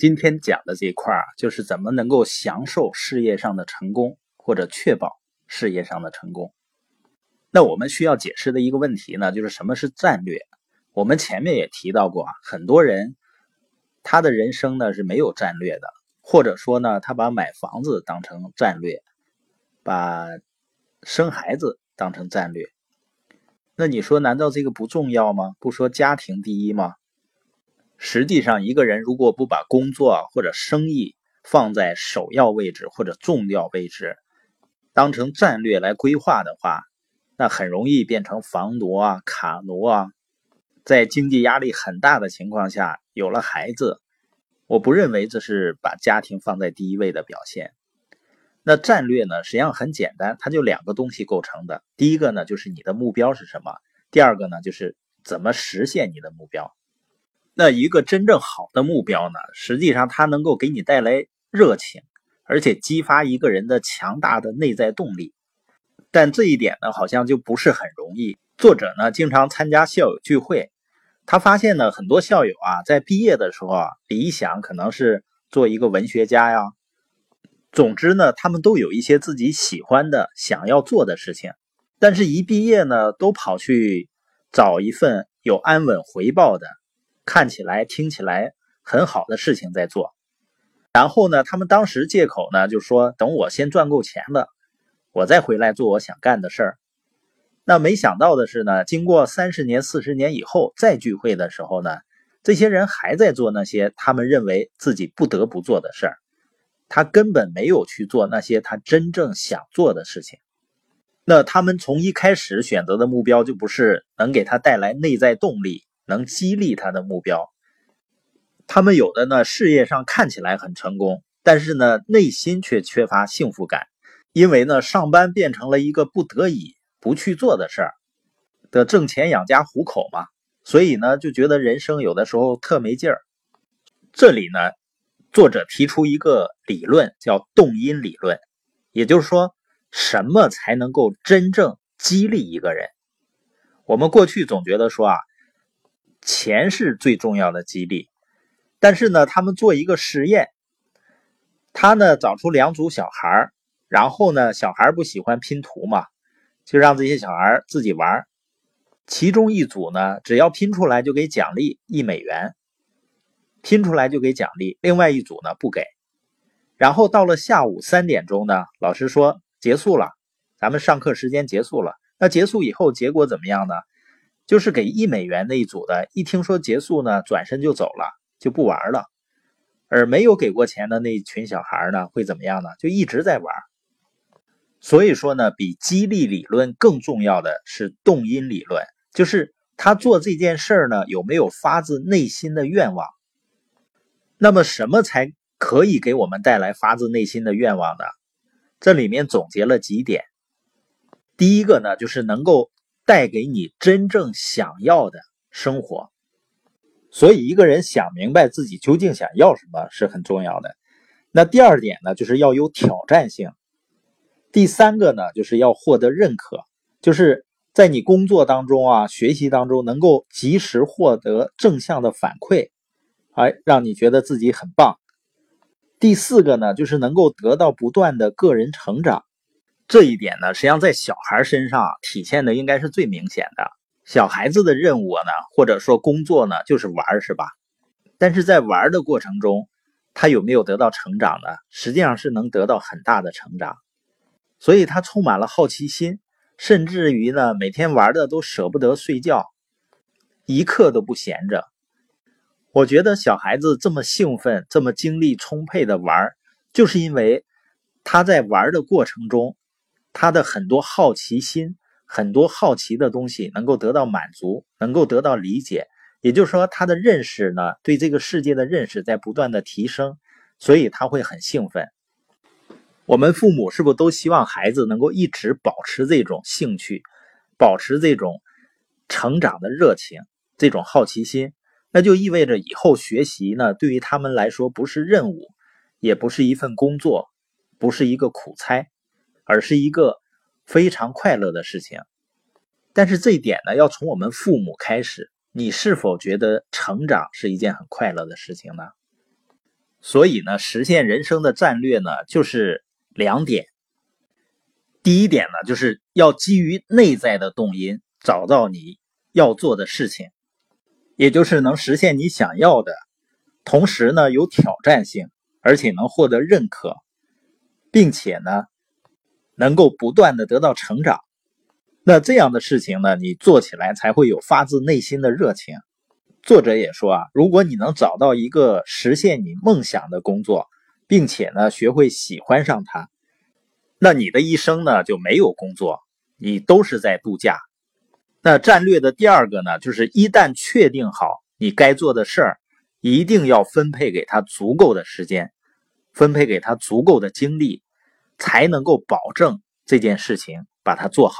今天讲的这一块啊，就是怎么能够享受事业上的成功，或者确保事业上的成功。那我们需要解释的一个问题呢，就是什么是战略？我们前面也提到过啊，很多人他的人生呢是没有战略的，或者说呢，他把买房子当成战略，把生孩子当成战略。那你说，难道这个不重要吗？不说家庭第一吗？实际上，一个人如果不把工作或者生意放在首要位置或者重要位置，当成战略来规划的话，那很容易变成房奴啊、卡奴啊。在经济压力很大的情况下，有了孩子，我不认为这是把家庭放在第一位的表现。那战略呢，实际上很简单，它就两个东西构成的。第一个呢，就是你的目标是什么；第二个呢，就是怎么实现你的目标。那一个真正好的目标呢，实际上它能够给你带来热情，而且激发一个人的强大的内在动力。但这一点呢，好像就不是很容易。作者呢，经常参加校友聚会，他发现呢，很多校友啊，在毕业的时候啊，理想可能是做一个文学家呀。总之呢，他们都有一些自己喜欢的、想要做的事情，但是一毕业呢，都跑去找一份有安稳回报的。看起来、听起来很好的事情在做，然后呢，他们当时借口呢，就说等我先赚够钱了，我再回来做我想干的事儿。那没想到的是呢，经过三十年、四十年以后再聚会的时候呢，这些人还在做那些他们认为自己不得不做的事儿，他根本没有去做那些他真正想做的事情。那他们从一开始选择的目标就不是能给他带来内在动力。能激励他的目标，他们有的呢，事业上看起来很成功，但是呢，内心却缺乏幸福感，因为呢，上班变成了一个不得已不去做的事儿，得挣钱养家糊口嘛，所以呢，就觉得人生有的时候特没劲儿。这里呢，作者提出一个理论，叫动因理论，也就是说，什么才能够真正激励一个人？我们过去总觉得说啊。钱是最重要的激励，但是呢，他们做一个实验，他呢找出两组小孩然后呢，小孩不喜欢拼图嘛，就让这些小孩自己玩其中一组呢，只要拼出来就给奖励一美元，拼出来就给奖励；另外一组呢不给。然后到了下午三点钟呢，老师说结束了，咱们上课时间结束了。那结束以后结果怎么样呢？就是给一美元那一组的，一听说结束呢，转身就走了，就不玩了。而没有给过钱的那群小孩呢，会怎么样呢？就一直在玩。所以说呢，比激励理论更重要的是动因理论，就是他做这件事呢，有没有发自内心的愿望。那么什么才可以给我们带来发自内心的愿望呢？这里面总结了几点。第一个呢，就是能够。带给你真正想要的生活，所以一个人想明白自己究竟想要什么是很重要的。那第二点呢，就是要有挑战性。第三个呢，就是要获得认可，就是在你工作当中啊、学习当中能够及时获得正向的反馈，哎，让你觉得自己很棒。第四个呢，就是能够得到不断的个人成长。这一点呢，实际上在小孩身上体现的应该是最明显的。小孩子的任务呢，或者说工作呢，就是玩，是吧？但是在玩的过程中，他有没有得到成长呢？实际上是能得到很大的成长。所以他充满了好奇心，甚至于呢，每天玩的都舍不得睡觉，一刻都不闲着。我觉得小孩子这么兴奋、这么精力充沛的玩，就是因为他在玩的过程中。他的很多好奇心，很多好奇的东西能够得到满足，能够得到理解。也就是说，他的认识呢，对这个世界的认识在不断的提升，所以他会很兴奋。我们父母是不是都希望孩子能够一直保持这种兴趣，保持这种成长的热情，这种好奇心？那就意味着以后学习呢，对于他们来说不是任务，也不是一份工作，不是一个苦差。而是一个非常快乐的事情，但是这一点呢，要从我们父母开始。你是否觉得成长是一件很快乐的事情呢？所以呢，实现人生的战略呢，就是两点。第一点呢，就是要基于内在的动因，找到你要做的事情，也就是能实现你想要的，同时呢有挑战性，而且能获得认可，并且呢能够不断的得到成长。那这样的事情呢，你做起来才会有发自内心的热情。作者也说啊，如果你能找到一个实现你梦想的工作，并且呢学会喜欢上它。那你的一生呢就没有工作，你都是在度假。那战略的第二个呢，就是一旦确定好你该做的事儿，一定要分配给他足够的时间，分配给他足够的精力，才能够保证这件事情把它做好。